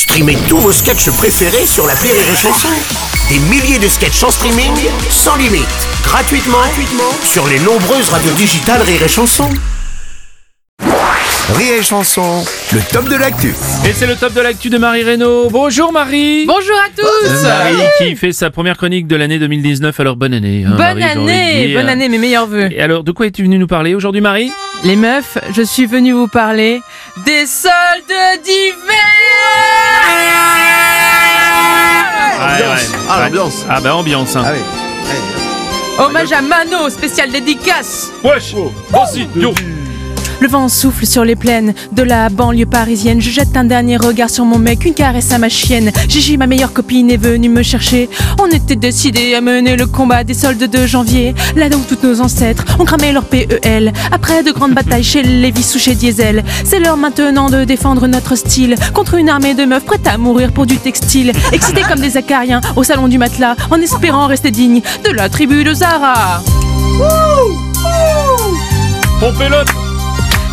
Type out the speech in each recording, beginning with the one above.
Streamez tous vos sketchs préférés sur la Rire et Chanson. Des milliers de sketchs en streaming, sans limite, gratuitement, gratuitement sur les nombreuses radios digitales Rire et Chanson. Rire et Chanson, le top de l'actu. Et c'est le top de l'actu de Marie Reynaud. Bonjour Marie Bonjour à tous Marie qui fait sa première chronique de l'année 2019, alors bonne année. hein, Bonne Marie, j'ai envie de année, dire. bonne année, mes meilleurs vœux. Et alors, de quoi es-tu venue nous parler aujourd'hui Marie? Les meufs, je suis venue vous parler des soldes d'hiver Ah, l'ambiance. Ah bah ambiance. hein. Ah oui. Hommage à Mano, spécial dédicace Wesh Voici, yo Le vent souffle sur les plaines de la banlieue parisienne. Je jette un dernier regard sur mon mec, une caresse à ma chienne. Gigi, ma meilleure copine, est venue me chercher. On était décidés à mener le combat des soldes de janvier. Là où tous nos ancêtres ont cramé leur PEL. Après de grandes batailles chez Lévis ou chez Diesel. C'est l'heure maintenant de défendre notre style contre une armée de meufs prêtes à mourir pour du textile. Excités comme des acariens au salon du matelas, en espérant rester dignes de la tribu de Zara.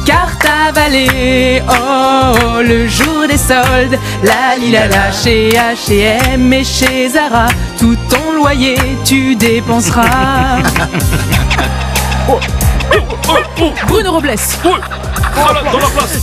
Pompez-le Cartavalet, oh, le jour des soldes, la lilala chez H&M et chez Zara, tout ton loyer tu dépenseras. Bruno Robles,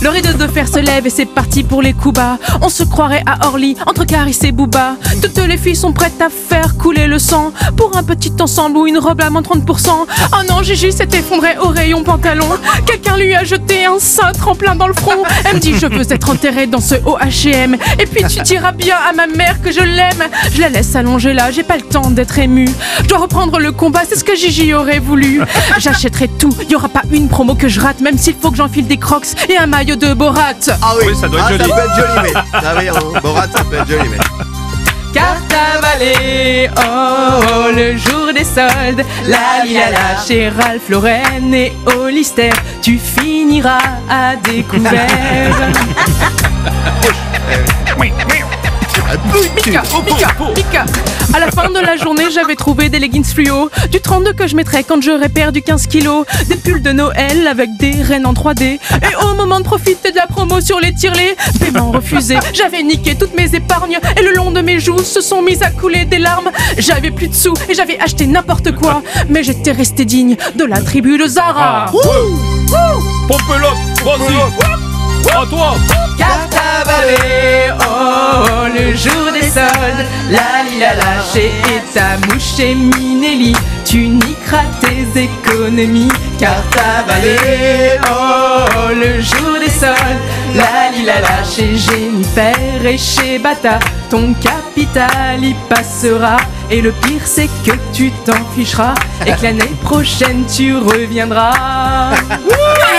Le rideau de fer se lève et c'est parti pour les coups bas. On se croirait à Orly, entre Caris et Booba. Toutes les filles sont prêtes à faire couler le sang pour un petit ensemble ou une robe à moins 30%. Oh non, Gigi s'est effondré au rayon pantalon. Quelqu'un lui a jeté un cintre en plein dans le front. Elle me dit Je veux être enterrée dans ce haut. Et puis tu diras bien à ma mère que je l'aime. Je la laisse allonger là, j'ai pas le temps d'être émue. Je dois reprendre le combat, c'est ce que Gigi aurait voulu. J'achèterai tout, y aura pas une promo que je rate, même s'il faut que j'enfile des crocs et un maillot de Borat. Ah oui, Oui, ça doit être ah, joli. Ça peut être joli, mais. Ah oui, hein, Borat, ça peut être joli, mais. Cartavalet, oh, le jour des soldes, la lilala chez Ralph Lauren et Hollister, tu finiras à découvert. Mika, Mika, Mika. À la fin de la journée, j'avais trouvé des leggings fluo, du 32 que je mettrais quand j'aurais perdu 15 kilos, des pulls de Noël avec des rennes en 3D. Et au moment de profiter de la promo sur les tirelets, paiement refusé, j'avais niqué toutes mes épargnes et le long de mes joues se sont mises à couler des larmes. J'avais plus de sous et j'avais acheté n'importe quoi, mais j'étais resté digne de la tribu de Zara. Pompez-le Vas-y À toi Cartavalet, la lilala chez Etamouche et Minelli, tu niqueras tes économies. Cartavalet, oh, le jour des soldes, la lilala chez Jennifer et chez Bata, ton capital y passera. Et le pire c'est que tu t'en ficheras et que l'année prochaine tu reviendras.